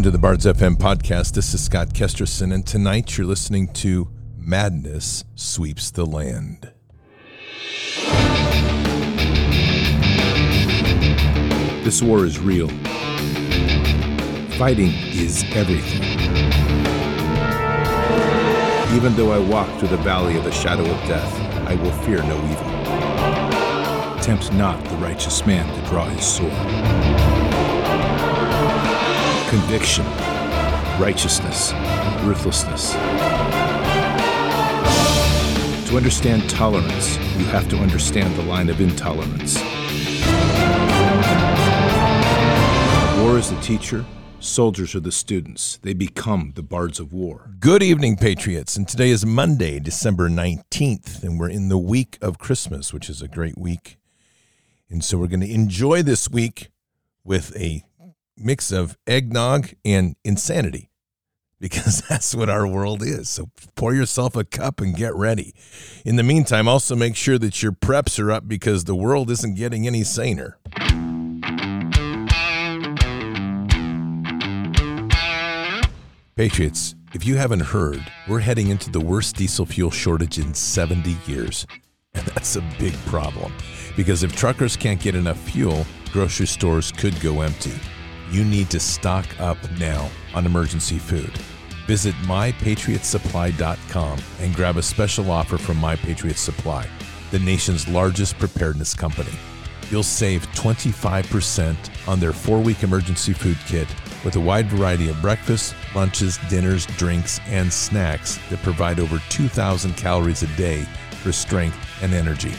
Welcome to the Bards FM podcast. This is Scott Kesterson, and tonight you're listening to Madness Sweeps the Land. This war is real. Fighting is everything. Even though I walk through the valley of the shadow of death, I will fear no evil. Tempt not the righteous man to draw his sword. Conviction, righteousness, ruthlessness. To understand tolerance, you have to understand the line of intolerance. War is the teacher, soldiers are the students. They become the bards of war. Good evening, Patriots. And today is Monday, December 19th, and we're in the week of Christmas, which is a great week. And so we're going to enjoy this week with a mix of eggnog and insanity because that's what our world is. So pour yourself a cup and get ready. In the meantime, also make sure that your preps are up because the world isn't getting any saner. Patriots, if you haven't heard, we're heading into the worst diesel fuel shortage in 70 years. And that's a big problem because if truckers can't get enough fuel, grocery stores could go empty. You need to stock up now on emergency food. Visit mypatriotsupply.com and grab a special offer from My Patriot Supply, the nation's largest preparedness company. You'll save 25% on their four week emergency food kit with a wide variety of breakfasts, lunches, dinners, drinks, and snacks that provide over 2,000 calories a day for strength and energy.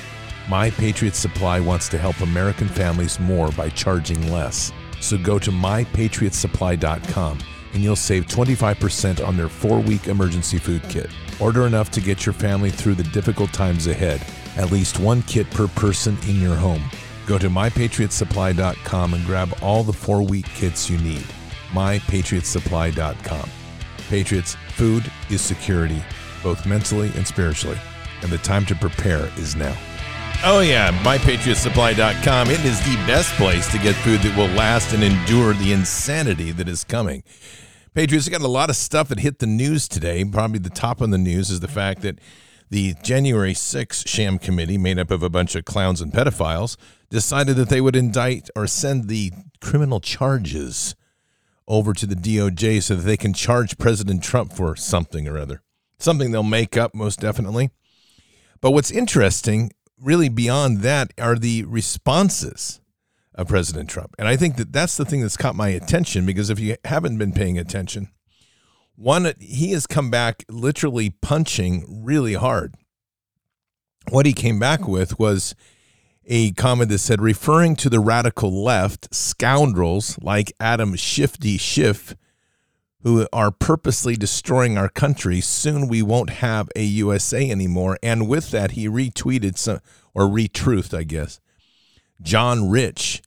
My Patriot Supply wants to help American families more by charging less. So go to mypatriotsupply.com and you'll save 25% on their four week emergency food kit. Order enough to get your family through the difficult times ahead. At least one kit per person in your home. Go to mypatriotsupply.com and grab all the four week kits you need. mypatriotsupply.com. Patriots, food is security, both mentally and spiritually, and the time to prepare is now. Oh, yeah, mypatriotsupply.com. It is the best place to get food that will last and endure the insanity that is coming. Patriots got a lot of stuff that hit the news today. Probably the top on the news is the fact that the January 6 sham committee, made up of a bunch of clowns and pedophiles, decided that they would indict or send the criminal charges over to the DOJ so that they can charge President Trump for something or other. Something they'll make up, most definitely. But what's interesting, really beyond that, are the responses of President Trump. And I think that that's the thing that's caught my attention because if you haven't been paying attention, one, he has come back literally punching really hard. What he came back with was a comment that said, referring to the radical left, scoundrels like Adam Shifty Schiff, who are purposely destroying our country. Soon we won't have a USA anymore. And with that, he retweeted some, or retruthed, I guess, John Rich,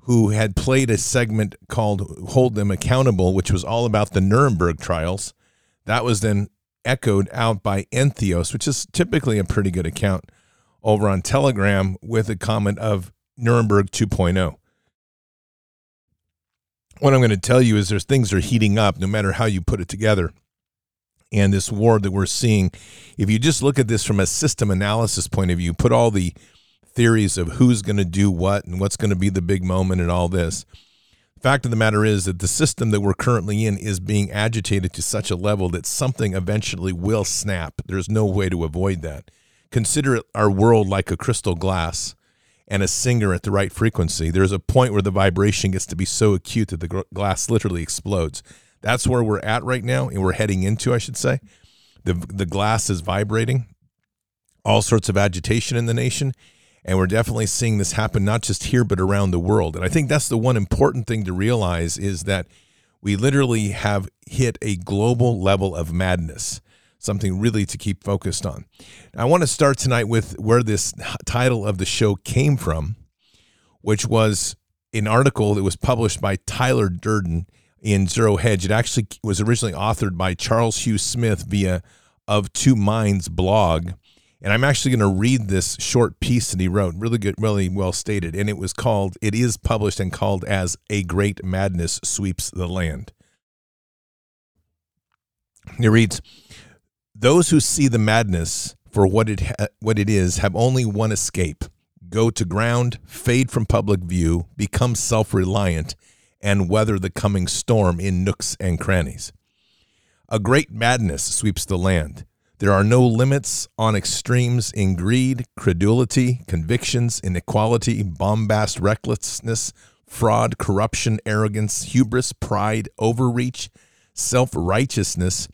who had played a segment called Hold Them Accountable, which was all about the Nuremberg trials. That was then echoed out by Entheos, which is typically a pretty good account over on Telegram with a comment of Nuremberg 2.0. What I'm going to tell you is there's things are heating up no matter how you put it together. And this war that we're seeing, if you just look at this from a system analysis point of view, put all the theories of who's going to do what and what's going to be the big moment and all this. Fact of the matter is that the system that we're currently in is being agitated to such a level that something eventually will snap. There's no way to avoid that. Consider our world like a crystal glass and a singer at the right frequency. There's a point where the vibration gets to be so acute that the glass literally explodes. That's where we're at right now, and we're heading into, I should say. The, the glass is vibrating, all sorts of agitation in the nation. And we're definitely seeing this happen not just here, but around the world. And I think that's the one important thing to realize is that we literally have hit a global level of madness, something really to keep focused on. I want to start tonight with where this title of the show came from, which was an article that was published by Tyler Durden in Zero Hedge. It actually was originally authored by Charles Hugh Smith via Of Two Minds blog. And I'm actually going to read this short piece that he wrote, really good, really well stated. And it was called, it is published and called as A Great Madness Sweeps the Land. It reads, "Those who see the madness for what it ha- what it is have only one escape: go to ground, fade from public view, become self-reliant, and weather the coming storm in nooks and crannies." A great madness sweeps the land. There are no limits on extremes in greed, credulity, convictions, inequality, bombast, recklessness, fraud, corruption, arrogance, hubris, pride, overreach, self-righteousness,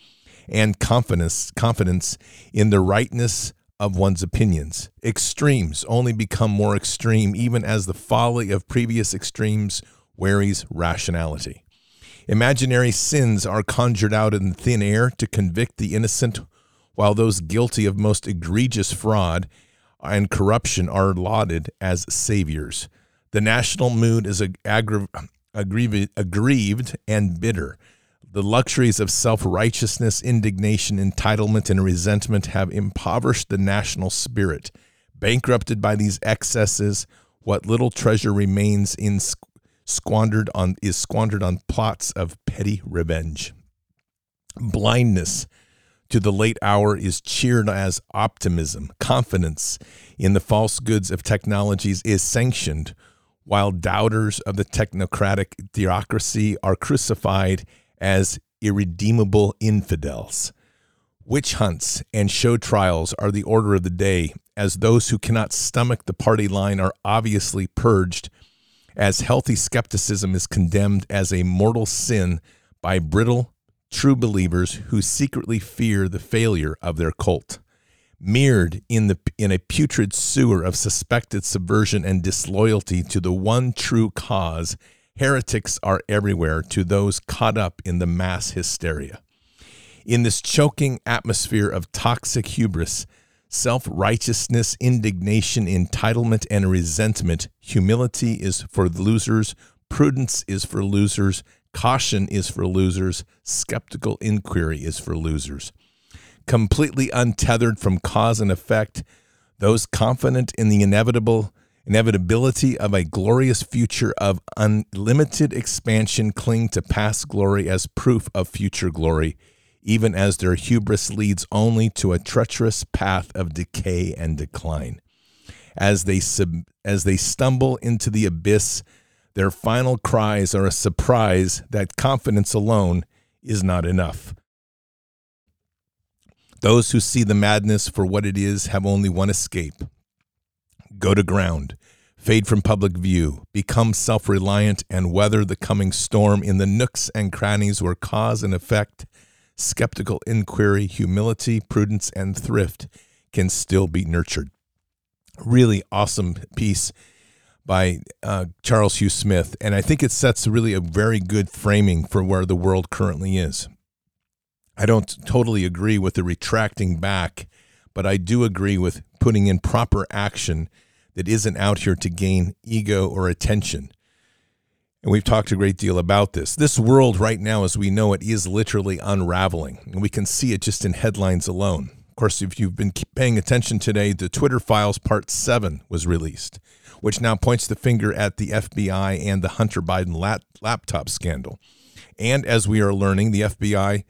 and confidence confidence in the rightness of one's opinions. Extremes only become more extreme even as the folly of previous extremes wearies rationality. Imaginary sins are conjured out in thin air to convict the innocent, while those guilty of most egregious fraud and corruption are lauded as saviors. The national mood is aggra- aggrieved, aggrieved and bitter. The luxuries of self righteousness, indignation, entitlement, and resentment have impoverished the national spirit. Bankrupted by these excesses, what little treasure remains in squandered on is squandered on plots of petty revenge. Blindness to the late hour is cheered as optimism. Confidence in the false goods of technologies is sanctioned, while doubters of the technocratic theocracy are crucified as irredeemable infidels. Witch hunts and show trials are the order of the day, as those who cannot stomach the party line are obviously purged, as healthy skepticism is condemned as a mortal sin by brittle, true believers who secretly fear the failure of their cult. Mirrored in, the, in a putrid sewer of suspected subversion and disloyalty to the one true cause Heretics are everywhere to those caught up in the mass hysteria. In this choking atmosphere of toxic hubris, self righteousness, indignation, entitlement, and resentment, humility is for losers, prudence is for losers, caution is for losers, skeptical inquiry is for losers. Completely untethered from cause and effect, those confident in the inevitable inevitability of a glorious future of unlimited expansion cling to past glory as proof of future glory, even as their hubris leads only to a treacherous path of decay and decline. As they, sub, as they stumble into the abyss, their final cries are a surprise that confidence alone is not enough. Those who see the madness for what it is have only one escape go to ground, fade from public view, become self reliant, and weather the coming storm in the nooks and crannies where cause and effect, skeptical inquiry, humility, prudence, and thrift can still be nurtured. Really awesome piece by uh, Charles Hugh Smith, and I think it sets really a very good framing for where the world currently is. I don't totally agree with the retracting back, but I do agree with putting in proper action that isn't out here to gain ego or attention. And we've talked a great deal about this. This world right now, as we know it, is literally unraveling. And we can see it just in headlines alone. Of course, if you've been paying attention today, the Twitter Files Part 7 was released, which now points the finger at the FBI and the Hunter Biden lap- laptop scandal. And as we are learning, the FBI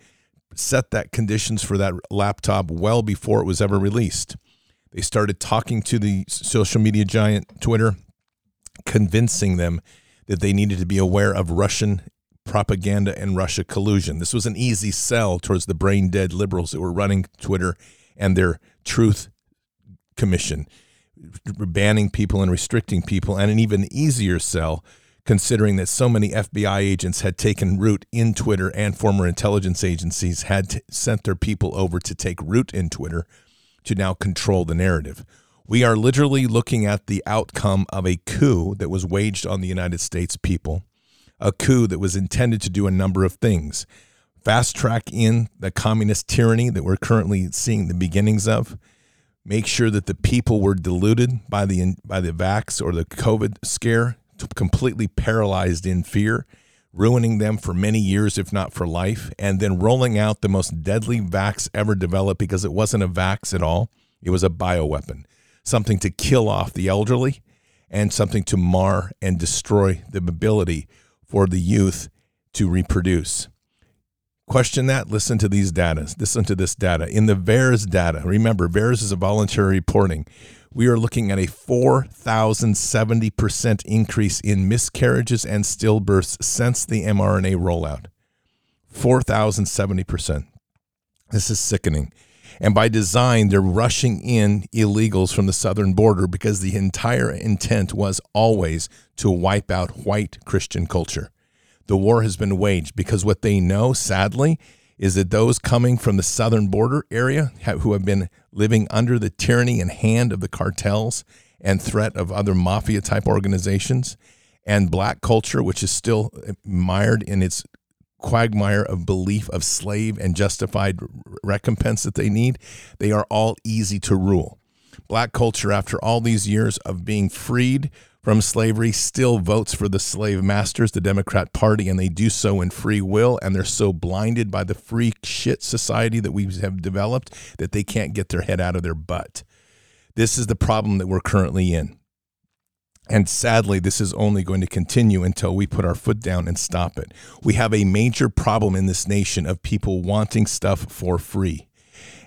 set that conditions for that laptop well before it was ever released. They started talking to the social media giant Twitter, convincing them that they needed to be aware of Russian propaganda and Russia collusion. This was an easy sell towards the brain dead liberals that were running Twitter and their truth commission, banning people and restricting people, and an even easier sell considering that so many FBI agents had taken root in Twitter and former intelligence agencies had sent their people over to take root in Twitter to now control the narrative. We are literally looking at the outcome of a coup that was waged on the United States people, a coup that was intended to do a number of things. Fast track in the communist tyranny that we're currently seeing the beginnings of, make sure that the people were deluded by the, by the vax or the COVID scare, completely paralyzed in fear ruining them for many years, if not for life, and then rolling out the most deadly vax ever developed because it wasn't a vax at all. It was a bioweapon, something to kill off the elderly and something to mar and destroy the ability for the youth to reproduce. Question that. Listen to these data. Listen to this data. In the VAERS data, remember, VAERS is a voluntary reporting. We are looking at a 4,070% increase in miscarriages and stillbirths since the mRNA rollout. 4,070%. This is sickening. And by design, they're rushing in illegals from the southern border because the entire intent was always to wipe out white Christian culture. The war has been waged because what they know, sadly, is that those coming from the southern border area who have been living under the tyranny and hand of the cartels and threat of other mafia type organizations and black culture, which is still eh, mired in its quagmire of belief of slave and justified recompense that they need, they are all easy to rule. Black culture, after all these years of being freed from slavery, still votes for the slave masters, the Democrat Party, and they do so in free will. And they're so blinded by the free shit society that we have developed that they can't get their head out of their butt. This is the problem that we're currently in. And sadly, this is only going to continue until we put our foot down and stop it. We have a major problem in this nation of people wanting stuff for free.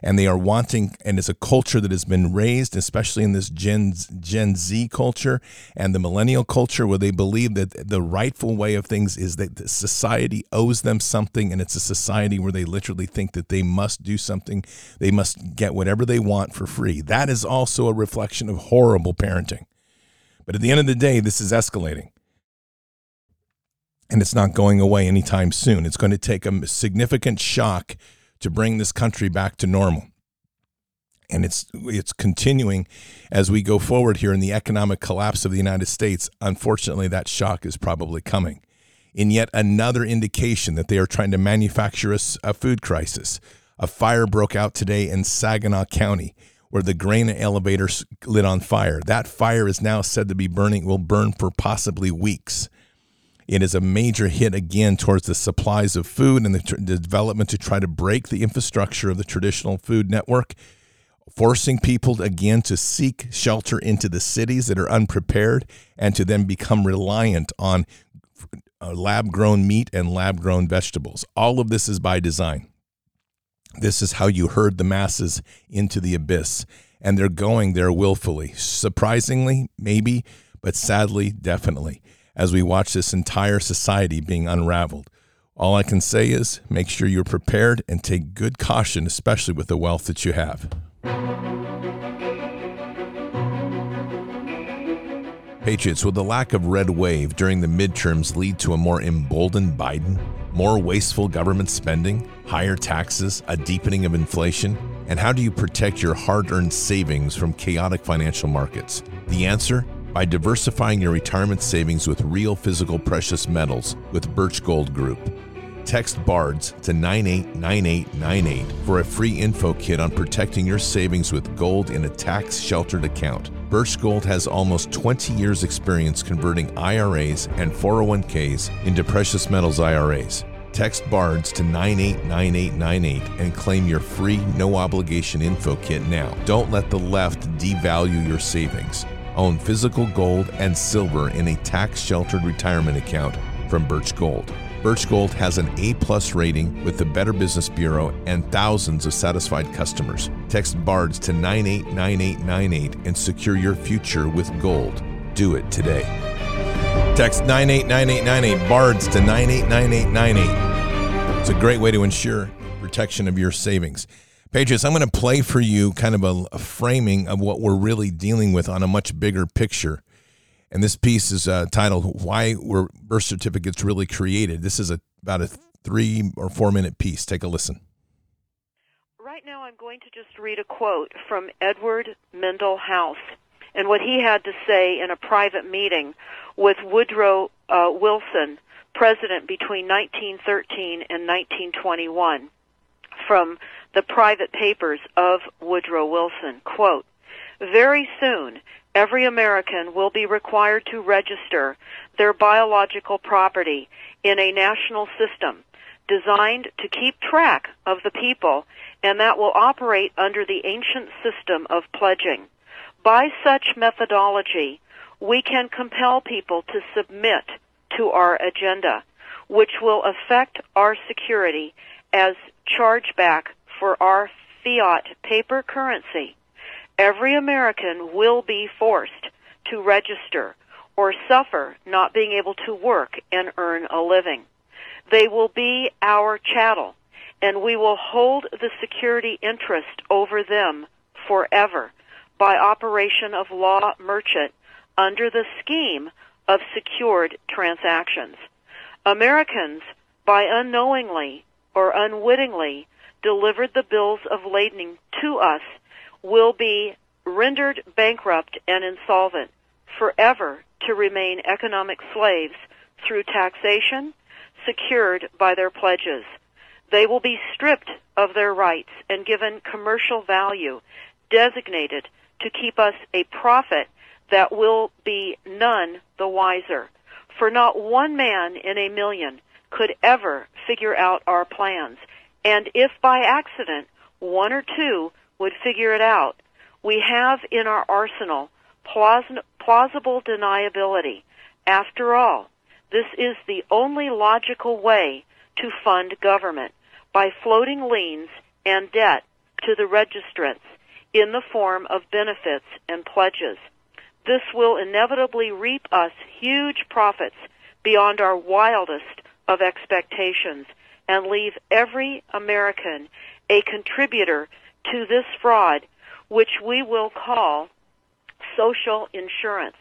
And they are wanting, and it's a culture that has been raised, especially in this Gen, Gen Z culture and the millennial culture, where they believe that the rightful way of things is that society owes them something. And it's a society where they literally think that they must do something, they must get whatever they want for free. That is also a reflection of horrible parenting. But at the end of the day, this is escalating. And it's not going away anytime soon. It's going to take a significant shock to bring this country back to normal. And it's it's continuing as we go forward here in the economic collapse of the United States. Unfortunately, that shock is probably coming. In yet another indication that they are trying to manufacture a, a food crisis. A fire broke out today in Saginaw County where the grain elevator lit on fire. That fire is now said to be burning, will burn for possibly weeks. It is a major hit again towards the supplies of food and the, tr- development to try to break the infrastructure of the traditional food network, forcing people again to seek shelter into the cities that are unprepared and to then become reliant on uh, lab grown meat and lab grown vegetables. All of this is by design. This is how you herd the masses into the abyss. And they're going there willfully. Surprisingly, maybe, but sadly, definitely, as we watch this entire society being unraveled. All I can say is make sure you're prepared and take good caution, especially with the wealth that you have. Patriots, will the lack of red wave during the midterms lead to a more emboldened Biden? More wasteful government spending, higher taxes, a deepening of inflation? And how do you protect your hard earned savings from chaotic financial markets? The answer? By diversifying your retirement savings with real physical precious metals with Birch Gold Group. Text BARDS to 989898 for a free info kit on protecting your savings with gold in a tax sheltered account. Birch Gold has almost 20 years' experience converting IRAs and 401ks into precious metals IRAs. Text BARDS to 989898 and claim your free, no obligation info kit now. Don't let the left devalue your savings. Own physical gold and silver in a tax sheltered retirement account from Birch Gold. Birch Gold has an A plus rating with the Better Business Bureau and thousands of satisfied customers. Text BARDS to 989898 and secure your future with gold. Do it today. Text 989898 BARDS to 989898. It's a great way to ensure protection of your savings. Patriots, I'm going to play for you kind of a, a framing of what we're really dealing with on a much bigger picture and this piece is uh, titled "Why Were Birth Certificates Really Created." This is a, about a three or four minute piece. Take a listen. Right now, I'm going to just read a quote from Edward Mandell House and what he had to say in a private meeting with Woodrow uh, Wilson, president between 1913 and 1921, from the private papers of Woodrow Wilson. Quote, Very soon, every American will be required to register their biological property in a national system designed to keep track of the people and that will operate under the ancient system of pledging. By such methodology, we can compel people to submit to our agenda, which will affect our security as chargeback for our fiat paper currency, every American will be forced to register or suffer not being able to work and earn a living. They will be our chattel, and we will hold the security interest over them forever by operation of law merchant under the scheme of secured transactions. Americans, by unknowingly or unwittingly delivered the bills of lading to us, will be rendered bankrupt and insolvent forever to remain economic slaves through taxation secured by their pledges. They will be stripped of their rights and given commercial value designated to keep us a profit that will be none the wiser. For not one man in a million could ever figure out our plans. And if by accident one or two would figure it out, we have in our arsenal plausible deniability. After all, this is the only logical way to fund government by floating liens and debt to the registrants in the form of benefits and pledges. This will inevitably reap us huge profits beyond our wildest of expectations and leave every American a contributor to this fraud, which we will call social insurance.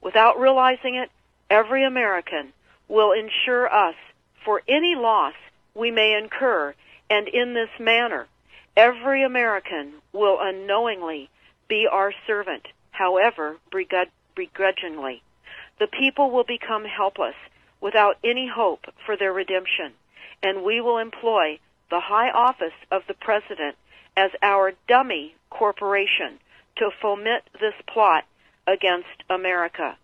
Without realizing it, every American will insure us for any loss we may incur, and in this manner, every American will unknowingly be our servant, however begrudgingly. The people will become helpless without any hope for their redemption, and we will employ the high office of the President as our dummy corporation to foment this plot against America.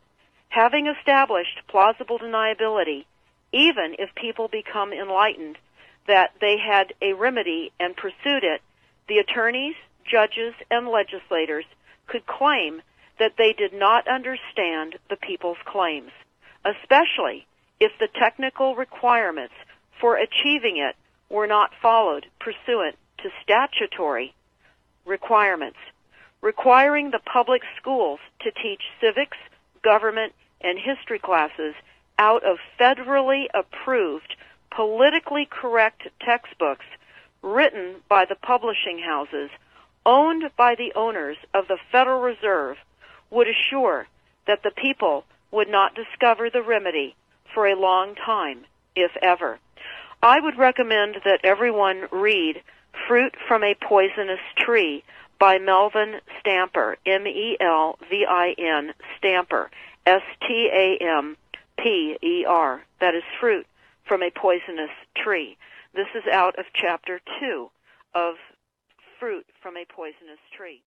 Having established plausible deniability, even if people become enlightened that they had a remedy and pursued it, the attorneys, judges, and legislators could claim that they did not understand the people's claims, especially if the technical requirements for achieving it were not followed pursuant to statutory requirements, requiring the public schools to teach civics, government, and history classes out of federally approved, politically correct textbooks written by the publishing houses owned by the owners of the Federal Reserve would assure that the people would not discover the remedy for a long time, if ever. I would recommend that everyone read Fruit from a Poisonous Tree by Melvin Stamper, M E L V I N Stamper, S T A M P E R. That is Fruit from a Poisonous Tree. This is out of chapter 2 of Fruit from a Poisonous Tree.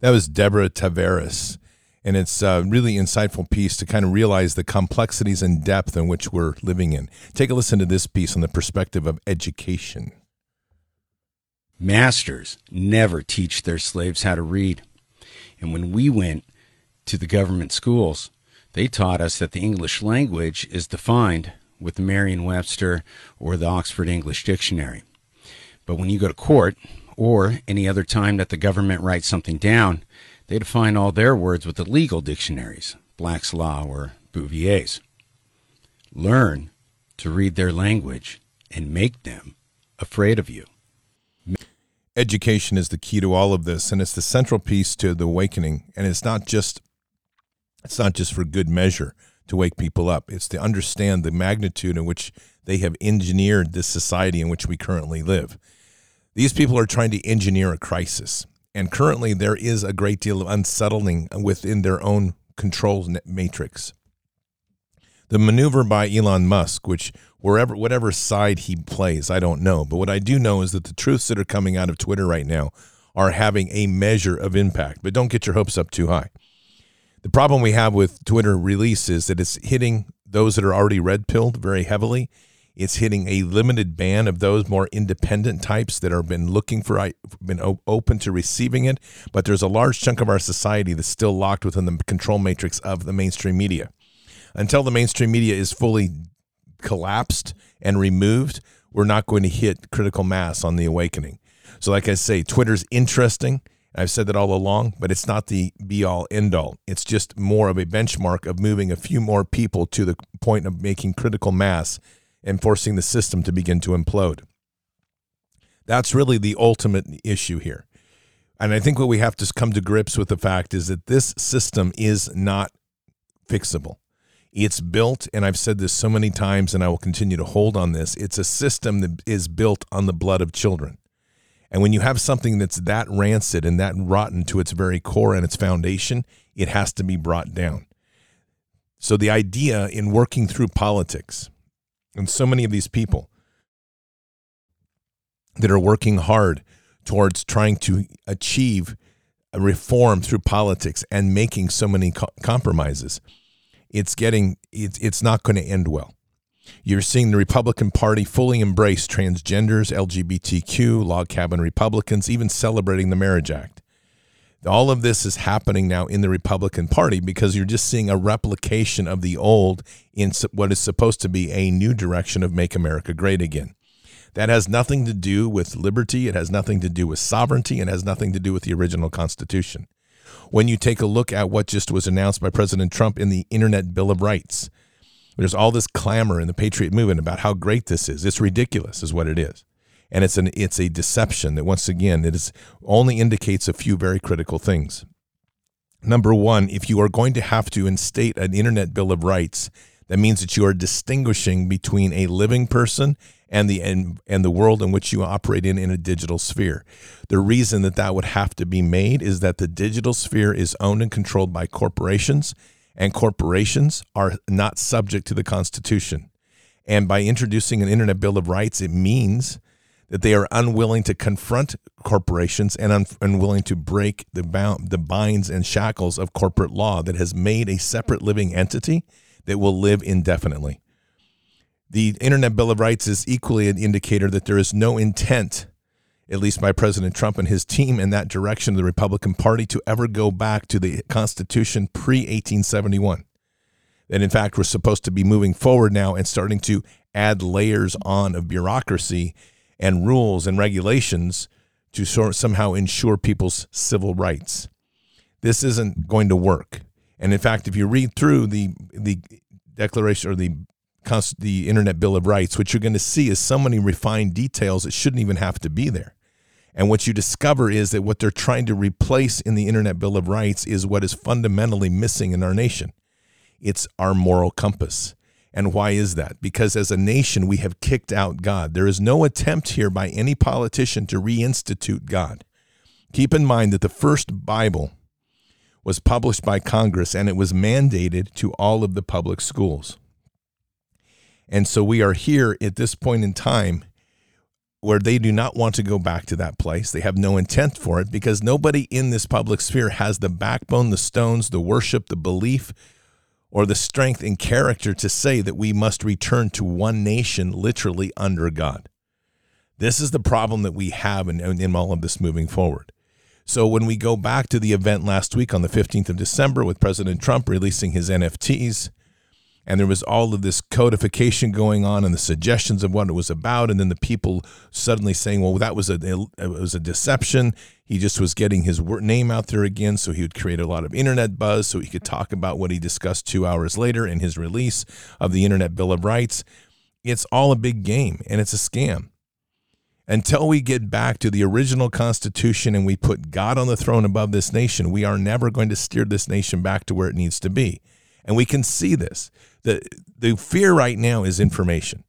That was Deborah Tavares and it's a really insightful piece to kind of realize the complexities and depth in which we're living in. Take a listen to this piece on the perspective of education. Masters never teach their slaves how to read. And when we went to the government schools, they taught us that the English language is defined with the Merriam Webster or the Oxford English Dictionary. But when you go to court, or any other time that the government writes something down, they define all their words with the legal dictionaries, Black's Law or Bouvier's. Learn to read their language and make them afraid of you. Education is the key to all of this, and it's the central piece to the awakening. And it's not just it's not just for good measure to wake people up. It's to understand the magnitude in which they have engineered this society in which we currently live. These people are trying to engineer a crisis. And currently, there is a great deal of unsettling within their own control matrix. The maneuver by Elon Musk, which wherever whatever side he plays, I don't know. But what I do know is that the truths that are coming out of Twitter right now are having a measure of impact. But don't get your hopes up too high. The problem we have with Twitter release is that it's hitting those that are already red pilled very heavily it's hitting a limited band of those more independent types that have been looking for, been open to receiving it. But there's a large chunk of our society that's still locked within the control matrix of the mainstream media. Until the mainstream media is fully collapsed and removed, we're not going to hit critical mass on the awakening. So, like I say, Twitter's interesting. I've said that all along, but it's not the be all end all. It's just more of a benchmark of moving a few more people to the point of making critical mass and forcing the system to begin to implode. That's really the ultimate issue here. And I think what we have to come to grips with the fact is that this system is not fixable. It's built, and I've said this so many times, and I will continue to hold on this. It's a system that is built on the blood of children. And when you have something that's that rancid and that rotten to its very core and its foundation, it has to be brought down. So the idea in working through politics, and so many of these people that are working hard towards trying to achieve a reform through politics and making so many co- compromises, it's getting it's it's not going to end well. You're seeing the Republican Party fully embrace transgenders, LGBTQ, log cabin Republicans, even celebrating the Marriage Act. All of this is happening now in the Republican Party because you're just seeing a replication of the old in what is supposed to be a new direction of Make America Great Again. That has nothing to do with liberty. It has nothing to do with sovereignty. It has nothing to do with the original Constitution. When you take a look at what just was announced by President Trump in the Internet Bill of Rights, there's all this clamor in the patriot movement about how great this is. It's ridiculous, is what it is, and it's an it's a deception that once again it is only indicates a few very critical things. Number one, if you are going to have to instate an Internet Bill of Rights, that means that you are distinguishing between a living person and the and, and the world in which you operate in in a digital sphere. The reason that that would have to be made is that the digital sphere is owned and controlled by corporations and corporations are not subject to the Constitution. And by introducing an Internet Bill of Rights, it means that they are unwilling to confront corporations and un- unwilling to break the bound, the binds and shackles of corporate law that has made a separate living entity that will live indefinitely. The Internet Bill of Rights is equally an indicator that there is no intent, at least by President Trump and his team in that direction of the Republican Party, to ever go back to the Constitution pre 1871. That, in fact, we're supposed to be moving forward now and starting to add layers on of bureaucracy and rules and regulations to somehow ensure people's civil rights. This isn't going to work. And in fact, if you read through the the declaration or the the Internet Bill of Rights, what you're going to see is so many refined details that shouldn't even have to be there. And what you discover is that what they're trying to replace in the Internet Bill of Rights is what is fundamentally missing in our nation. It's our moral compass. And why is that? Because as a nation, we have kicked out God. There is no attempt here by any politician to reinstitute God. Keep in mind that the first Bible was published by Congress and it was mandated to all of the public schools. And so we are here at this point in time where they do not want to go back to that place. They have no intent for it because nobody in this public sphere has the backbone, the stones, the worship, the belief, or the strength and character to say that we must return to one nation literally under God. This is the problem that we have in, in all of this moving forward. So when we go back to the event last week on the 15th of December with President Trump releasing his NFTs, and there was all of this codification going on and the suggestions of what it was about. And then the people suddenly saying well that was a it was a deception. He just was getting his name out there again. So he would create a lot of internet buzz so he could talk about what he discussed 2 hours later in his release of the internet bill of rights. It's all a big game and it's a scam. Until we get back to the original constitution and we put God on the throne above this nation we are never going to steer this nation back to where it needs to be. And we can see this the the fear right now is information.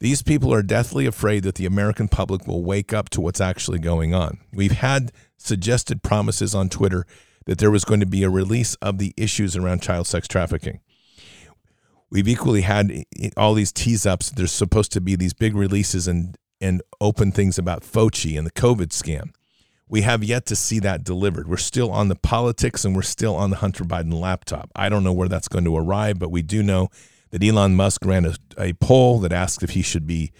These people are deathly afraid that the American public will wake up to what's actually going on. We've had suggested promises on Twitter that there was going to be a release of the issues around child sex trafficking. We've equally had all these tease ups. There's supposed to be these big releases and and open things about Fauci and the COVID scam. We have yet to see that delivered. We're still on the politics and we're still on the Hunter Biden laptop. I don't know where that's going to arrive, but we do know that Elon Musk ran a, a poll that asked if he should be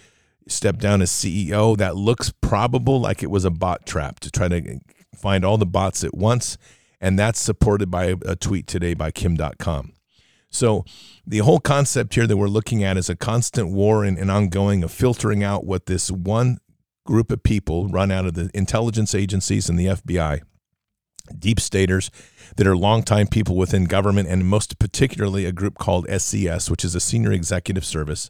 stepped down as CEO. That looks probable, like it was a bot trap to try to find all the bots at once. And that's supported by a, tweet today by Kim Dotcom. So the whole concept here that we're looking at is a constant war and, and ongoing of filtering out what this one group of people run out of the intelligence agencies and the FBI, deep staters that are longtime people within government, and most particularly a group called SES, which is a senior executive service.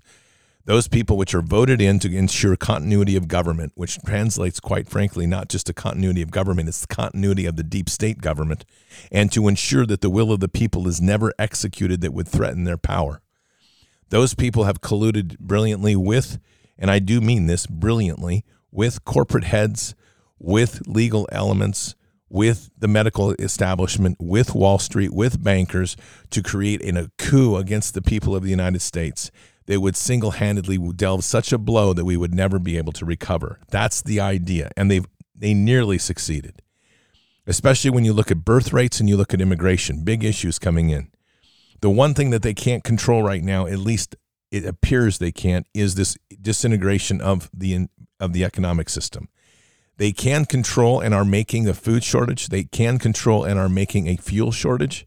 Those people which are voted in to ensure continuity of government, which translates, quite frankly, not just a continuity of government, it's the continuity of the deep state government, and to ensure that the will of the people is never executed that would threaten their power. Those people have colluded brilliantly with, and I do mean this brilliantly, with corporate heads, with legal elements, with the medical establishment, with Wall Street, with bankers to create in a coup against the people of the United States. They would single handedly delve such a blow that we would never be able to recover. That's the idea. And they've they nearly succeeded. Especially when you look at birth rates and you look at immigration, big issues coming in. The one thing that they can't control right now, at least it appears they can't, is this disintegration of the of the economic system. They can control and are making a food shortage. They can control and are making a fuel shortage.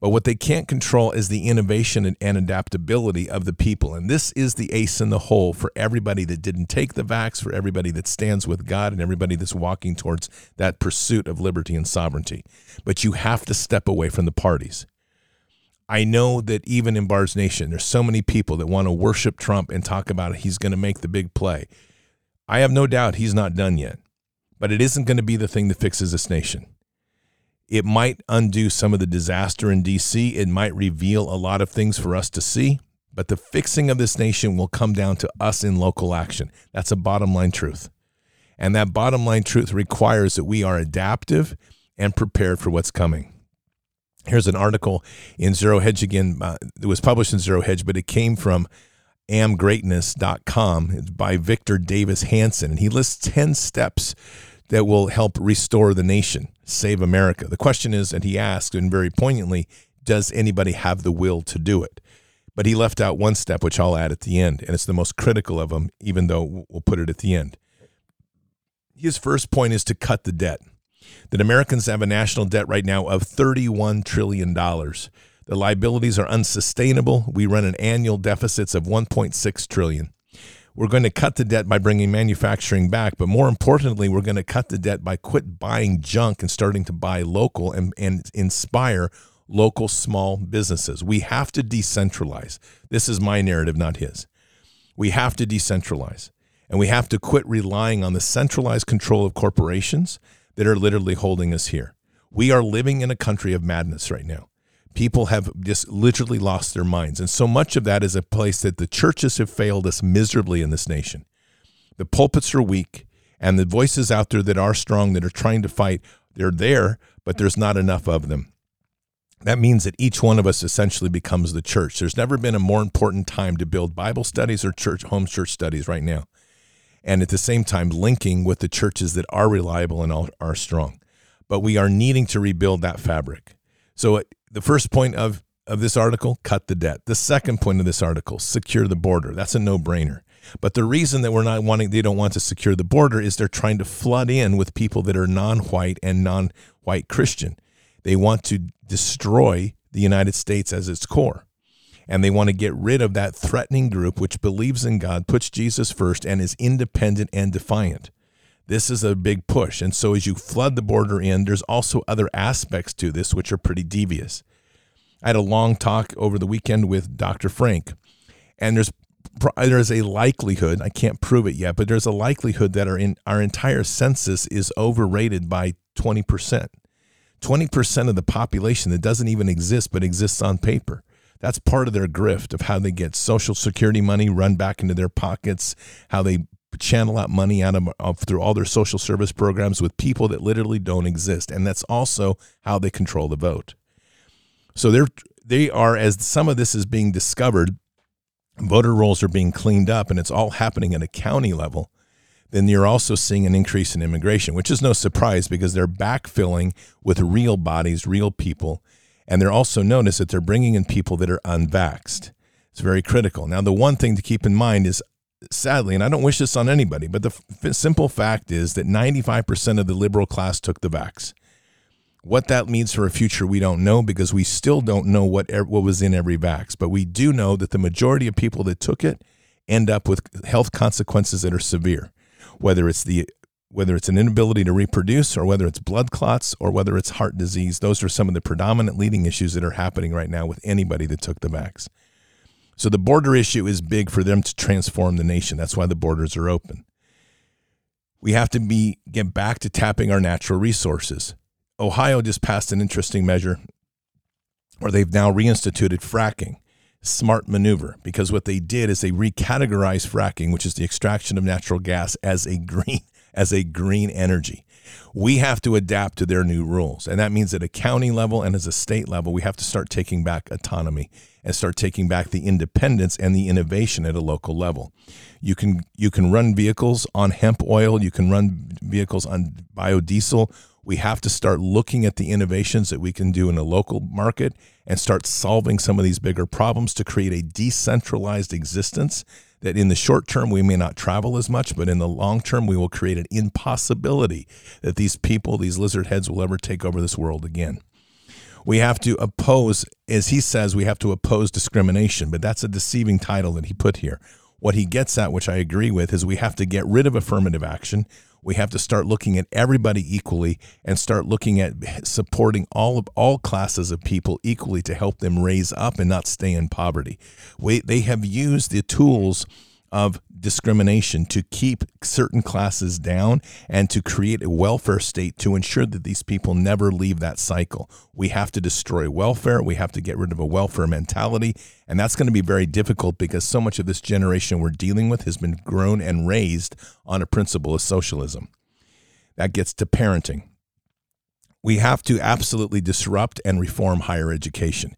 But what they can't control is the innovation and, adaptability of the people. And this is the ace in the hole for everybody that didn't take the vax, for everybody that stands with God, and everybody that's walking towards that pursuit of liberty and sovereignty. But you have to step away from the parties. I know that even in Bards Nation, there's so many people that want to worship Trump and talk about he's going to make the big play. I have no doubt he's not done yet but it isn't going to be the thing that fixes this nation. It might undo some of the disaster in DC. It might reveal a lot of things for us to see, but the fixing of this nation will come down to us in local action. That's a bottom line truth. And that bottom line truth requires that we are adaptive and prepared for what's coming. Here's an article in Zero Hedge again. Uh, it was published in Zero Hedge, but it came from amgreatness.com. It's by Victor Davis Hanson, and he lists 10 steps that will help restore the nation, save America. The question is, and he asked, and very poignantly, does anybody have the will to do it? But he left out one step, which I'll add at the end, and it's the most critical of them, even though we'll put it at the end. His first point is to cut the debt. That Americans have a national debt right now of $31 trillion. The liabilities are unsustainable. We run an annual deficits of 1.6 trillion. We're going to cut the debt by bringing manufacturing back, but more importantly, we're going to cut the debt by quit buying junk and starting to buy local and, and inspire local small businesses. We have to decentralize. This is my narrative, not his. We have to decentralize. And we have to quit relying on the centralized control of corporations that are literally holding us here. We are living in a country of madness right now people have just literally lost their minds. And so much of that is a place that the churches have failed us miserably in this nation. The pulpits are weak, and the voices out there that are strong, that are trying to fight, they're there, but there's not enough of them. That means that each one of us essentially becomes the church. There's never been a more important time to build Bible studies or church home church studies right now. And at the same time, linking with the churches that are reliable and are strong. But we are needing to rebuild that fabric. So uh, the first point of of this article, cut the debt. The second point of this article, secure the border. That's a no-brainer. But the reason that we're not wanting they don't want to secure the border is they're trying to flood in with people that are non-white and non-white Christian. They want to destroy the United States as its core. And they want to get rid of that threatening group which believes in God, puts Jesus first, and is independent and defiant. This is a big push. And so as you flood the border in, there's also other aspects to this which are pretty devious. I had a long talk over the weekend with Dr. Frank, and there's there's a likelihood, I can't prove it yet, but there's a likelihood that our in, our entire census is overrated by 20%. 20% of the population that doesn't even exist but exists on paper. That's part of their grift of how they get social security money run back into their pockets, how they channel out money out of, of, through all their social service programs with people that literally don't exist. And that's also how they control the vote. So they're they are as some of this is being discovered voter rolls are being cleaned up and it's all happening at a county level then you're also seeing an increase in immigration which is no surprise because they're backfilling with real bodies real people. And they're also notice that they're bringing in people that are unvaxxed. It's very critical. Now the one thing to keep in mind is sadly, and I don't wish this on anybody, but the f- simple fact is that 95% of the liberal class took the vax. What that means for a future, we don't know because we still don't know what what was in every vax. But we do know that the majority of people that took it end up with health consequences that are severe, whether it's the whether it's an inability to reproduce or whether it's blood clots or whether it's heart disease. Those are some of the predominant leading issues that are happening right now with anybody that took the vax. So the border issue is big for them to transform the nation. That's why the borders are open. We have to be get back to tapping our natural resources. Ohio just passed an interesting measure where they've now reinstituted fracking. Smart maneuver because what they did is they recategorized fracking, which is the extraction of natural gas, as a green as a green energy. We have to adapt to their new rules. And that means at a county level and as a state level, we have to start taking back autonomy and start taking back the independence and the innovation at a local level. You can you can run vehicles on hemp oil, you can run vehicles on biodiesel. We have to start looking at the innovations that we can do in a local market and start solving some of these bigger problems to create a decentralized existence that in the short term we may not travel as much, but in the long term we will create an impossibility that these people, these lizard heads, will ever take over this world again. We have to oppose, as he says, we have to oppose discrimination, but that's a deceiving title that he put here. What he gets at, which I agree with, is we have to get rid of affirmative action. We have to start looking at everybody equally and start looking at supporting all of all classes of people equally to help them raise up and not stay in poverty. We, they have used the tools of discrimination to keep certain classes down and to create a welfare state to ensure that these people never leave that cycle. We have to destroy welfare. We have to get rid of a welfare mentality. And that's going to be very difficult because so much of this generation we're dealing with has been grown and raised on a principle of socialism. That gets to parenting. We have to absolutely disrupt and reform higher education.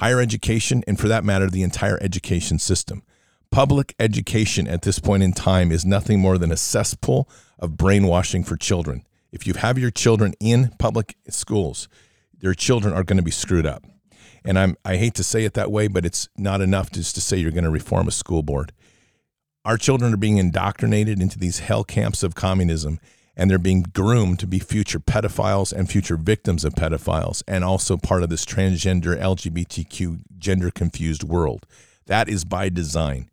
Higher education, and for that matter, the entire education system. Public education at this point in time is nothing more than a cesspool of brainwashing for children. If you have your children in public schools, their children are going to be screwed up. And I'm I hate to say it that way, but it's not enough just to say you're going to reform a school board. Our children are being indoctrinated into these hell camps of communism and they're being groomed to be future pedophiles and future victims of pedophiles and also part of this transgender LGBTQ gender confused world. That is by design.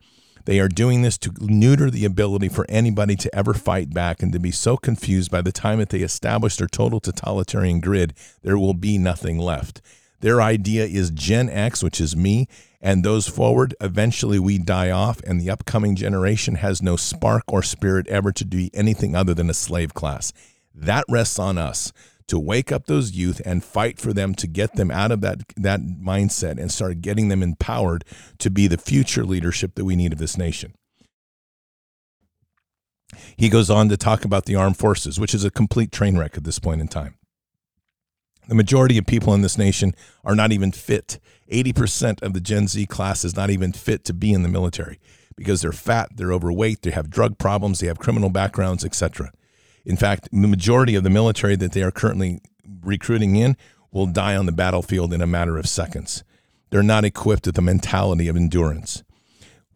They are doing this to neuter the ability for anybody to ever fight back and to be so confused by the time that they establish their total totalitarian grid, there will be nothing left. Their idea is Gen X, which is me, and those forward, eventually we die off, and the upcoming generation has no spark or spirit ever to be anything other than a slave class. That rests on us to wake up those youth and fight for them to get them out of that that mindset and start getting them empowered to be the future leadership that we need of this nation. He goes on to talk about the armed forces, which is a complete train wreck at this point in time. The majority of people in this nation are not even fit. 80% of the Gen Z class is not even fit to be in the military because they're fat, they're overweight, they have drug problems, they have criminal backgrounds, etc. In fact, the majority of the military that they are currently recruiting in will die on the battlefield in a matter of seconds. They're not equipped with the mentality of endurance.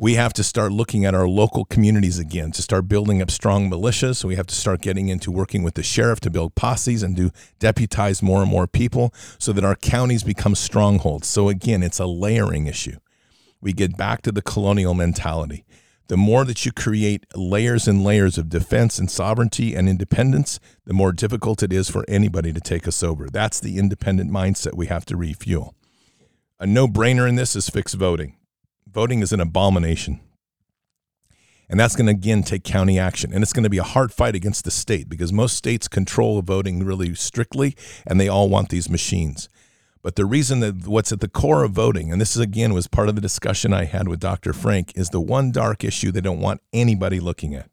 We have to start looking at our local communities again to start building up strong militias. So we have to start getting into working with the sheriff to build posses and to deputize more and more people so that our counties become strongholds. So again, it's a layering issue. We get back to the colonial mentality the more that you create layers and layers of defense and sovereignty and independence, the more difficult it is for anybody to take us over. That's the independent mindset we have to refuel. A no brainer in this is fixed voting. Voting is an abomination. And that's going to again take county action. And it's going to be a hard fight against the state because most states control voting really strictly and they all want these machines. But the reason that what's at the core of voting, and this is again was part of the discussion I had with Dr. Frank, is the one dark issue they don't want anybody looking at,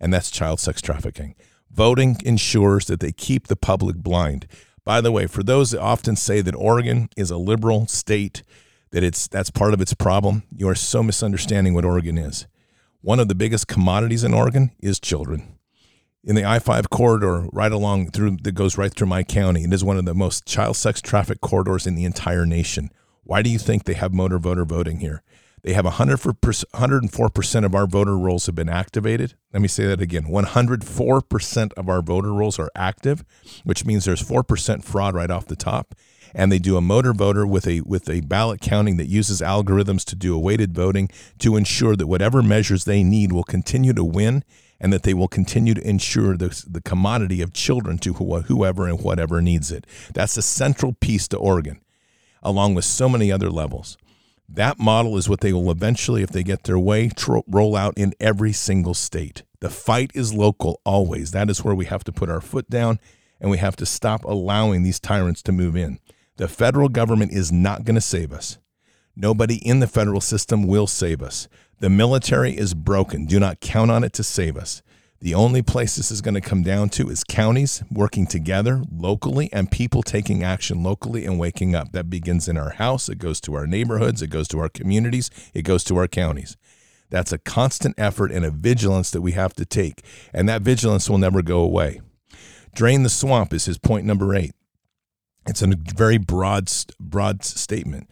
and that's child sex trafficking. Voting ensures that they keep the public blind. By the way, for those that often say that Oregon is a liberal state, that it's that's part of its problem, you are so misunderstanding what Oregon is. One of the biggest commodities in Oregon is children in the I-5 corridor right along through that goes right through my county. It is one of the most child sex traffic corridors in the entire nation. Why do you think they have motor voter voting here? They have 104% of our voter rolls have been activated. Let me say that again 104% of our voter rolls are active, which means there's 4% fraud right off the top. And they do a motor voter with a with a ballot counting that uses algorithms to do a weighted voting to ensure that whatever measures they need will continue to win and that they will continue to ensure the, the commodity of children to whoever and whatever needs it. That's a central piece to Oregon, along with so many other levels. That model is what they will eventually, if they get their way, tro- roll out in every single state. The fight is local always. That is where we have to put our foot down and we have to stop allowing these tyrants to move in. The federal government is not going to save us. Nobody in the federal system will save us. The military is broken. Do not count on it to save us. The only place this is going to come down to is counties working together locally and people taking action locally and waking up. That begins in our house, it goes to our neighborhoods, it goes to our communities, it goes to our counties. That's a constant effort and a vigilance that we have to take, and that vigilance will never go away. Drain the swamp is his point number eight. It's a very broad, broad statement,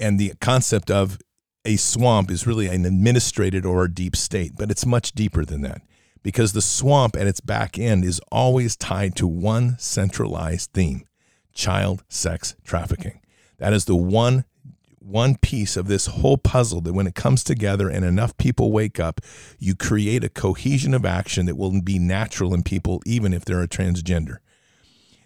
and the concept of a swamp is really an administrated or a deep state, but it's much deeper than that because the swamp at its back end is always tied to one centralized theme child sex trafficking. That is the one one piece of this whole puzzle that when it comes together and enough people wake up, you create a cohesion of action that will be natural in people, even if they're a transgender.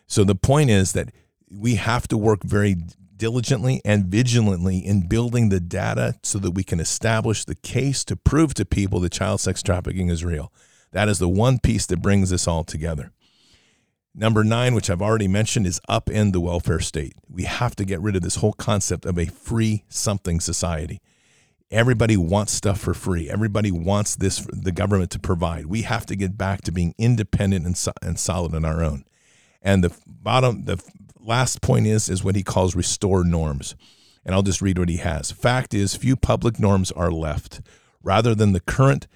So the point is that we have to work very diligently and vigilantly in building the data so that we can establish the case to prove to people that child sex trafficking is real. That is the one piece that brings this all together. Number nine, which I've already mentioned, is upend the welfare state. We have to get rid of this whole concept of a free something society. Everybody wants stuff for free. Everybody wants this the government to provide. We have to get back to being independent and, and solid on our own. And the bottom, the last point is is what he calls restore norms. And I'll just read what he has. Fact is, few public norms are left. Rather than the current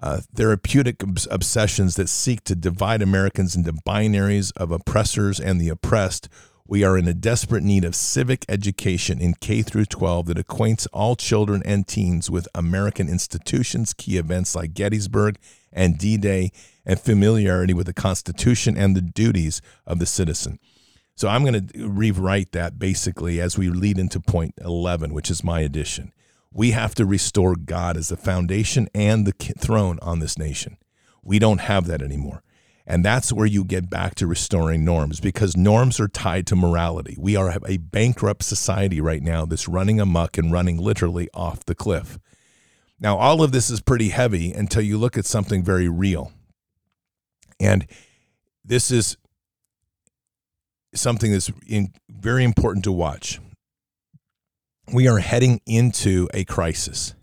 uh, therapeutic obsessions that seek to divide Americans into binaries of oppressors and the oppressed, we are in a desperate need of civic education in K through 12 that acquaints all children and teens with American institutions, key events like Gettysburg and D-Day, and familiarity with the Constitution and the duties of the citizen. So I'm going to rewrite that basically as we lead into point 11, which is my addition. We have to restore God as the foundation and the throne on this nation. We don't have that anymore. And that's where you get back to restoring norms because norms are tied to morality. We are a bankrupt society right now that's running amuck and running literally off the cliff. Now, all of this is pretty heavy until you look at something very real. And this is something that's in, very important to watch we are heading into a crisis.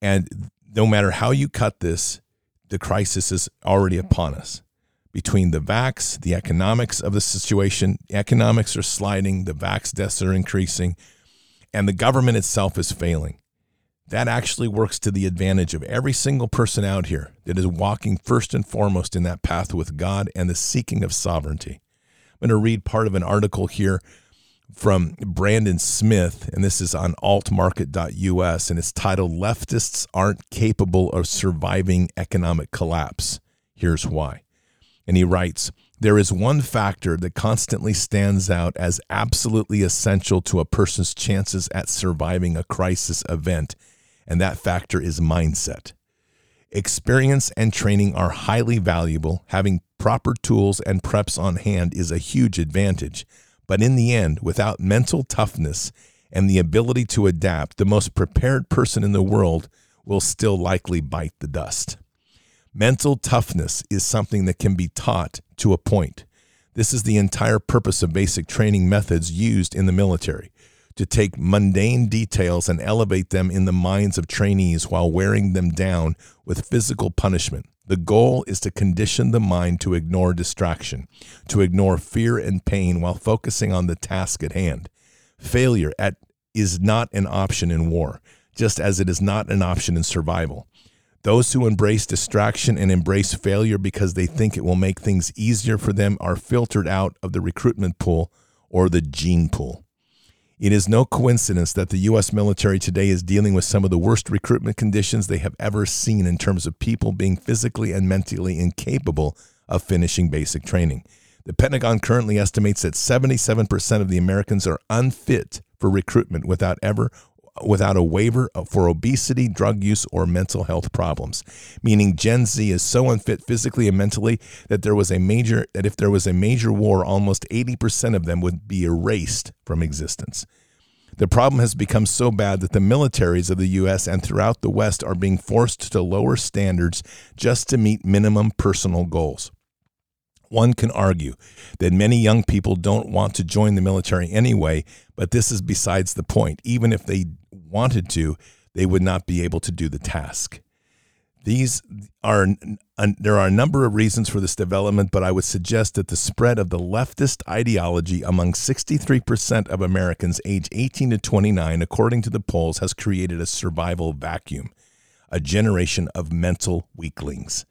And no matter how you cut this, the crisis is already upon us. Between the vax, the economics of the situation, economics are sliding, the vax deaths are increasing, and the government itself is failing. That actually works to the advantage of every single person out here that is walking first and foremost in that path with God and the seeking of sovereignty. I'm going to read part of an article here from Brandon Smith, and this is on altmarket.us, and it's titled Leftists Aren't Capable of Surviving Economic Collapse. Here's why. And he writes There is one factor that constantly stands out as absolutely essential to a person's chances at surviving a crisis event, and that factor is mindset. Experience and training are highly valuable. Having proper tools and preps on hand is a huge advantage but in the end, without mental toughness and the ability to adapt, the most prepared person in the world will still likely bite the dust. Mental toughness is something that can be taught to a point. This is the entire purpose of basic training methods used in the military to take mundane details and elevate them in the minds of trainees while wearing them down with physical punishment. The goal is to condition the mind to ignore distraction, to ignore fear and pain while focusing on the task at hand. Failure at, is not an option in war, just as it is not an option in survival. Those who embrace distraction and embrace failure because they think it will make things easier for them are filtered out of the recruitment pool or the gene pool. It is no coincidence that the U.S. military today is dealing with some of the worst recruitment conditions they have ever seen in terms of people being physically and mentally incapable of finishing basic training. The Pentagon currently estimates that 77% of the Americans are unfit for recruitment without ever without a waiver for obesity, drug use, or mental health problems. Meaning Gen Z is so unfit physically and mentally that there was a major that if there was a major war, almost 80% of them would be erased from existence. The problem has become so bad that the militaries of the US and throughout the West are being forced to lower standards just to meet minimum personal goals. One can argue that many young people don't want to join the military anyway, but this is besides the point. Even if they wanted to, they would not be able to do the task. These are there are a number of reasons for this development, but I would suggest that the spread of the leftist ideology among 63% of Americans age 18 to 29, according to the polls, has created a survival vacuum, a generation of mental weaklings.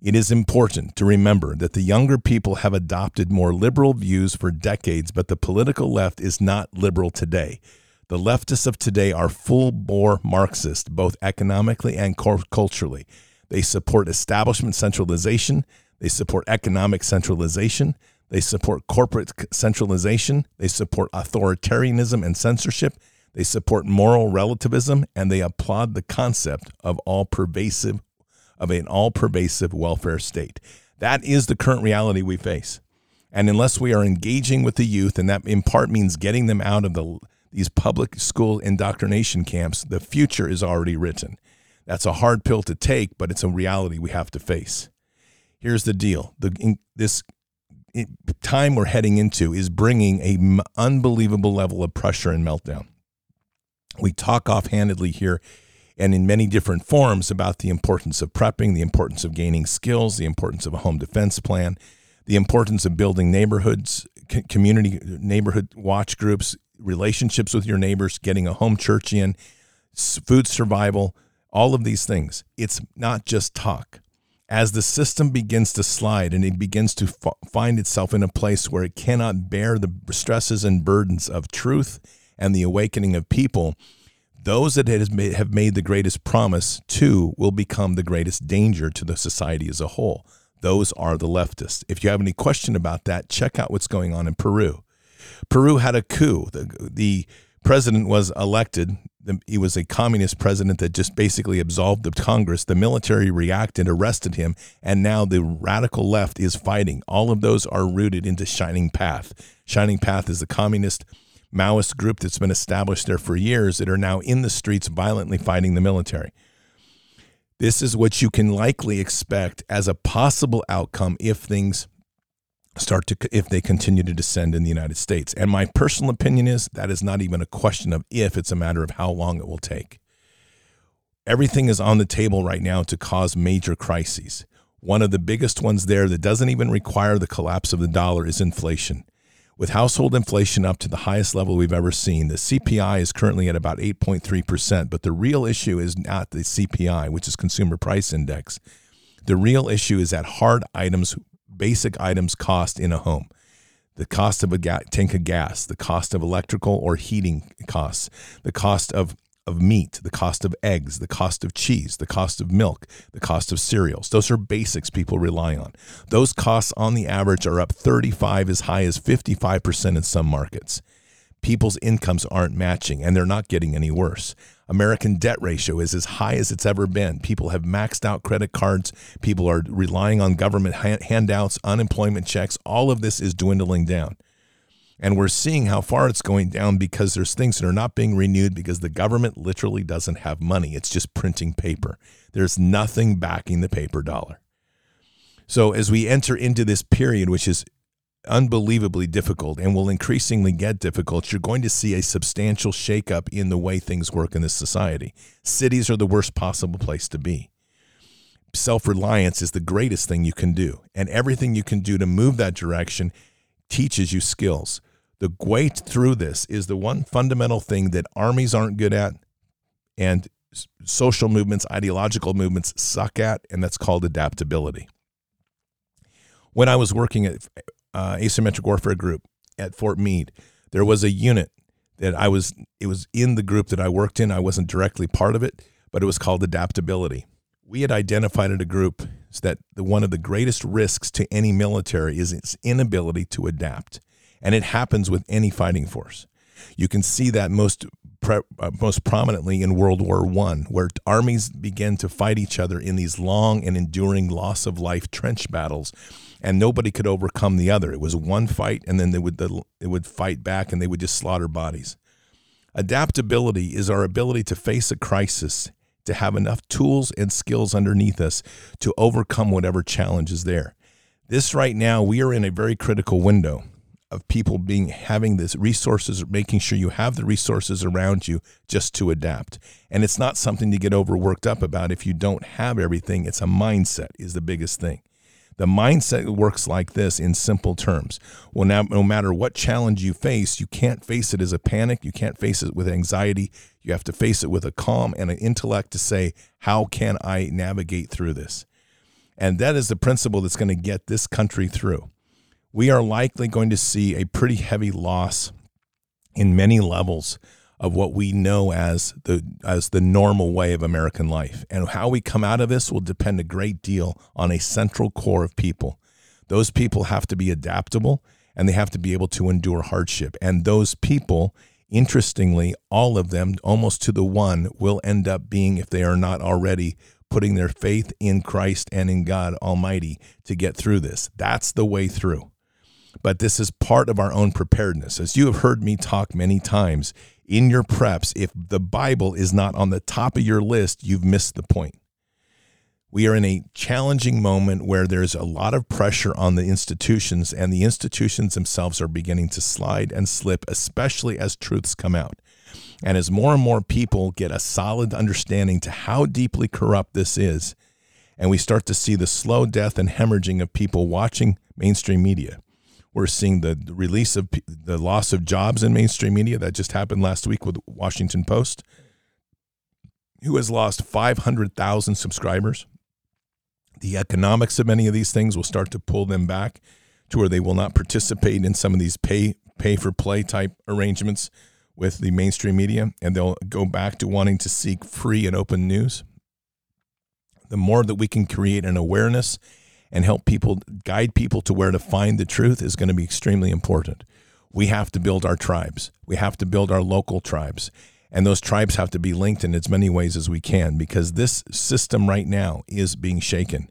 It is important to remember that the younger people have adopted more liberal views for decades, but the political left is not liberal today. The leftists of today are full bore Marxist, both economically and culturally. They support establishment centralization, they support economic centralization, they support corporate centralization, they support authoritarianism and censorship, they support moral relativism, and they applaud the concept of all pervasive of an all pervasive welfare state. That is the current reality we face. And unless we are engaging with the youth, and that in part means getting them out of the, these public school indoctrination camps, the future is already written. That's a hard pill to take, but it's a reality we have to face. Here's the deal: the in, this time we're heading into is bringing a unbelievable level of pressure and meltdown. We talk offhandedly here and in many different forms about the importance of prepping, the importance of gaining skills, the importance of a home defense plan, the importance of building neighborhoods, community neighborhood watch groups, relationships with your neighbors, getting a home church in, food survival, all of these things. It's not just talk. As the system begins to slide and it begins to f- find itself in a place where it cannot bear the stresses and burdens of truth and the awakening of people, those that have made the greatest promise to will become the greatest danger to the society as a whole. Those are the leftists. If you have any question about that, check out what's going on in Peru. Peru had a coup. The, the president was elected. He was a communist president that just basically absolved the Congress. The military reacted, arrested him, and now the radical left is fighting. All of those are rooted into Shining Path. Shining Path is the communist Maoist group that's been established there for years that are now in the streets violently fighting the military. This is what you can likely expect as a possible outcome if things start to if they continue to descend in the United States. And my personal opinion is that is not even a question of if, it's a matter of how long it will take. Everything is on the table right now to cause major crises. One of the biggest ones there that doesn't even require the collapse of the dollar is inflation. With household inflation up to the highest level we've ever seen, the CPI is currently at about 8.3%. But the real issue is not the CPI, which is Consumer Price Index. The real issue is that hard items, basic items cost in a home. The cost of a ga- tank of gas, the cost of electrical or heating costs, the cost of of meat, the cost of eggs, the cost of cheese, the cost of milk, the cost of cereals. Those are basics people rely on. Those costs on the average are up 35 as high as 55% in some markets. People's incomes aren't matching and they're not getting any worse. American debt ratio is as high as it's ever been. People have maxed out credit cards. People are relying on government handouts, unemployment checks. All of this is dwindling down. And we're seeing how far it's going down because there's things that are not being renewed because the government literally doesn't have money. It's just printing paper. There's nothing backing the paper dollar. So as we enter into this period, which is unbelievably difficult and will increasingly get difficult, you're going to see a substantial shakeup in the way things work in this society. Cities are the worst possible place to be. Self reliance is the greatest thing you can do. And everything you can do to move that direction teaches you skills. The way through this is the one fundamental thing that armies aren't good at and social movements, ideological movements suck at, and that's called adaptability. When I was working at uh, Asymmetric Warfare Group at Fort Meade, there was a unit that I was it was in the group that I worked in. I wasn't directly part of it, but it was called adaptability. We had identified at a group that the, one of the greatest risks to any military is its inability to adapt, and it happens with any fighting force. You can see that most pre, uh, most prominently in World War One, where armies began to fight each other in these long and enduring loss of life trench battles, and nobody could overcome the other. It was one fight, and then they would the, it would fight back, and they would just slaughter bodies. Adaptability is our ability to face a crisis, to have enough tools and skills underneath us to overcome whatever challenge is there. This right now, we are in a very critical window of people being having this resources, making sure you have the resources around you just to adapt. And it's not something to get overworked up about if you don't have everything. It's a mindset is the biggest thing. The mindset works like this in simple terms. Well, now, no matter what challenge you face, you can't face it as a panic. You can't face it with anxiety. You have to face it with a calm and an intellect to say, how can I navigate through this? And that is the principle that's going to get this country through we are likely going to see a pretty heavy loss in many levels of what we know as the as the normal way of American life. And how we come out of this will depend a great deal on a central core of people. Those people have to be adaptable and they have to be able to endure hardship. And those people, interestingly, all of them almost to the one will end up being if they are not already putting their faith in Christ and in God Almighty to get through this. That's the way through but this is part of our own preparedness. As you have heard me talk many times, in your preps, if the Bible is not on the top of your list, you've missed the point. We are in a challenging moment where there's a lot of pressure on the institutions, and the institutions themselves are beginning to slide and slip, especially as truths come out. And as more and more people get a solid understanding to how deeply corrupt this is, and we start to see the slow death and hemorrhaging of people watching mainstream media, we're seeing the release of the loss of jobs in mainstream media that just happened last week with Washington Post, who has lost 500,000 subscribers. The economics of many of these things will start to pull them back to where they will not participate in some of these pay pay for play type arrangements with the mainstream media and they'll go back to wanting to seek free and open news. The more that we can create an awareness and help people guide people to where to find the truth is going to be extremely important. We have to build our tribes. We have to build our local tribes. And those tribes have to be linked in as many ways as we can because this system right now is being shaken.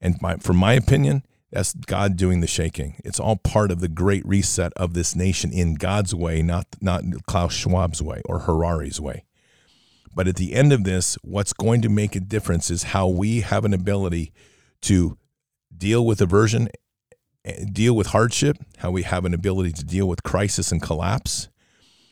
And my, from my opinion, that's God doing the shaking. It's all part of the great reset of this nation in God's way, not, not Klaus Schwab's way or Harari's way. But at the end of this, what's going to make a difference is how we have an ability to deal with aversion, deal with hardship, how we have an ability to deal with crisis and collapse,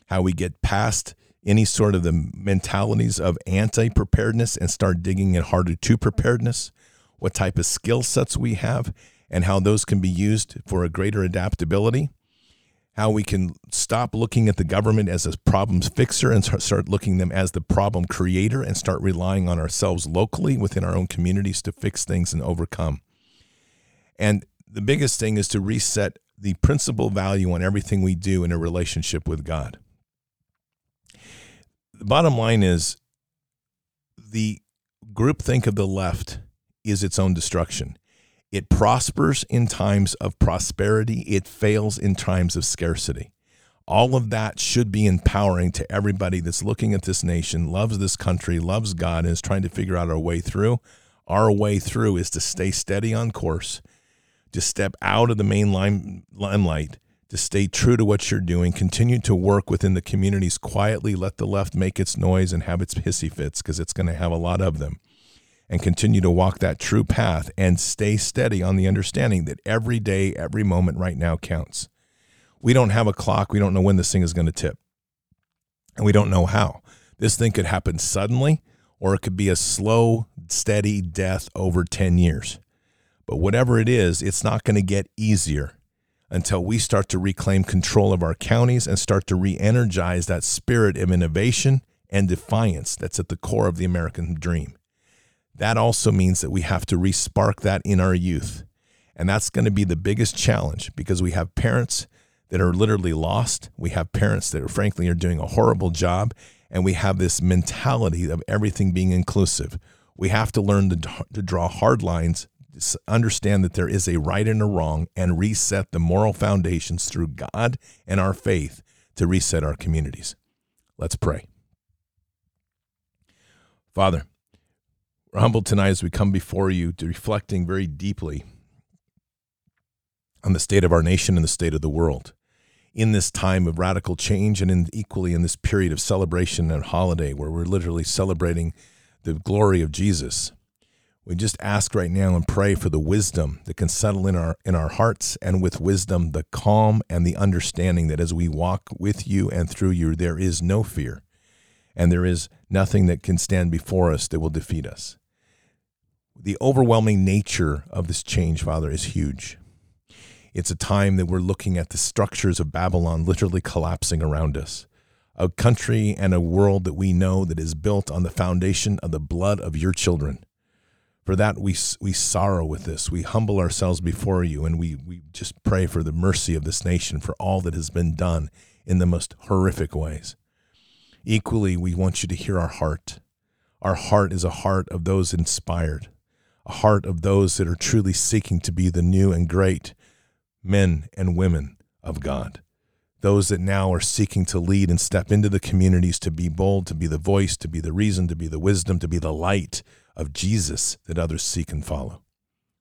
how we get past any sort of the mentalities of anti preparedness and start digging in harder to preparedness, what type of skill sets we have, and how those can be used for a greater adaptability. How we can stop looking at the government as a problems fixer and start looking them as the problem creator and start relying on ourselves locally within our own communities to fix things and overcome. And the biggest thing is to reset the principal value on everything we do in a relationship with God. The bottom line is the groupthink of the left is its own destruction. It prospers in times of prosperity, it fails in times of scarcity. All of that should be empowering to everybody that's looking at this nation, loves this country, loves God, and is trying to figure out our way through. Our way through is to stay steady on course to step out of the main line, limelight, to stay true to what you're doing, continue to work within the communities quietly, let the left make its noise and have its hissy fits because it's going to have a lot of them, and continue to walk that true path and stay steady on the understanding that every day, every moment right now counts. We don't have a clock. We don't know when this thing is going to tip, and we don't know how. This thing could happen suddenly, or it could be a slow, steady death over 10 years. But whatever it is, it's not going to get easier until we start to reclaim control of our counties and start to re energize that spirit of innovation and defiance that's at the core of the American dream. That also means that we have to respark that in our youth. And that's going to be the biggest challenge because we have parents that are literally lost. We have parents that, are, frankly, are doing a horrible job. And we have this mentality of everything being inclusive. We have to learn to, to draw hard lines, understand that there is a right and a wrong, and reset the moral foundations through God and our faith to reset our communities. Let's pray. Father, we're humbled tonight as we come before you to reflecting very deeply on the state of our nation and the state of the world in this time of radical change and in equally in this period of celebration and holiday where we're literally celebrating the glory of Jesus. We just ask right now and pray for the wisdom that can settle in our in our hearts and with wisdom the calm and the understanding that as we walk with you and through you there is no fear and there is nothing that can stand before us that will defeat us. The overwhelming nature of this change, Father, is huge. It's a time that we're looking at the structures of Babylon literally collapsing around us. A country and a world that we know that is built on the foundation of the blood of your children. For that, we, we sorrow with this. We humble ourselves before you and we, we just pray for the mercy of this nation, for all that has been done in the most horrific ways. Equally, we want you to hear our heart. Our heart is a heart of those inspired, a heart of those that are truly seeking to be the new and great men and women of God. Those that now are seeking to lead and step into the communities to be bold, to be the voice, to be the reason, to be the wisdom, to be the light of Jesus that others seek and follow.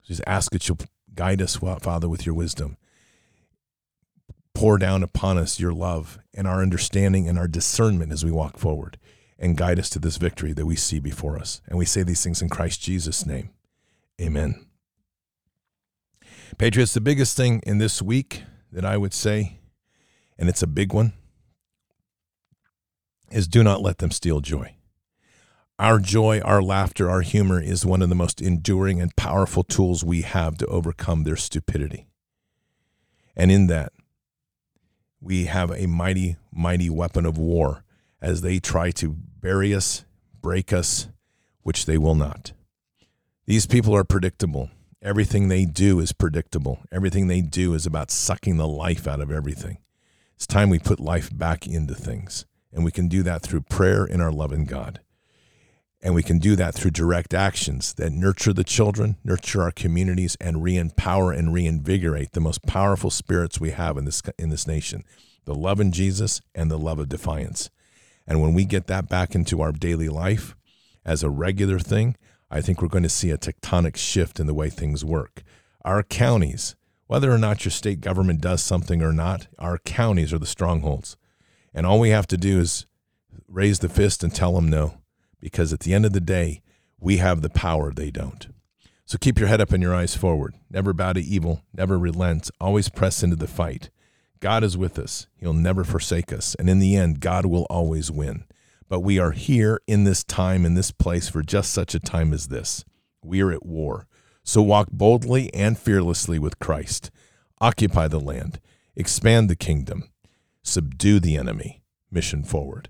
Just ask that you'll guide us, Father, with your wisdom. Pour down upon us your love and our understanding and our discernment as we walk forward and guide us to this victory that we see before us. And we say these things in Christ Jesus' name. Amen. Patriots, the biggest thing in this week that I would say, and it's a big one, is do not let them steal joy. Our joy, our laughter, our humor is one of the most enduring and powerful tools we have to overcome their stupidity. And in that, we have a mighty, mighty weapon of war as they try to bury us, break us, which they will not. These people are predictable. Everything they do is predictable. Everything they do is about sucking the life out of everything. It's time we put life back into things. And we can do that through prayer in our love in God. And we can do that through direct actions that nurture the children, nurture our communities, and re empower and reinvigorate the most powerful spirits we have in this, in this nation the love in Jesus and the love of defiance. And when we get that back into our daily life as a regular thing, I think we're going to see a tectonic shift in the way things work. Our counties, whether or not your state government does something or not, our counties are the strongholds. And all we have to do is raise the fist and tell them no, because at the end of the day, we have the power, they don't. So keep your head up and your eyes forward. Never bow to evil, never relent, always press into the fight. God is with us. He'll never forsake us. And in the end, God will always win. But we are here in this time, in this place, for just such a time as this. We are at war. So walk boldly and fearlessly with Christ. Occupy the land. Expand the kingdom. Subdue the enemy. Mission forward.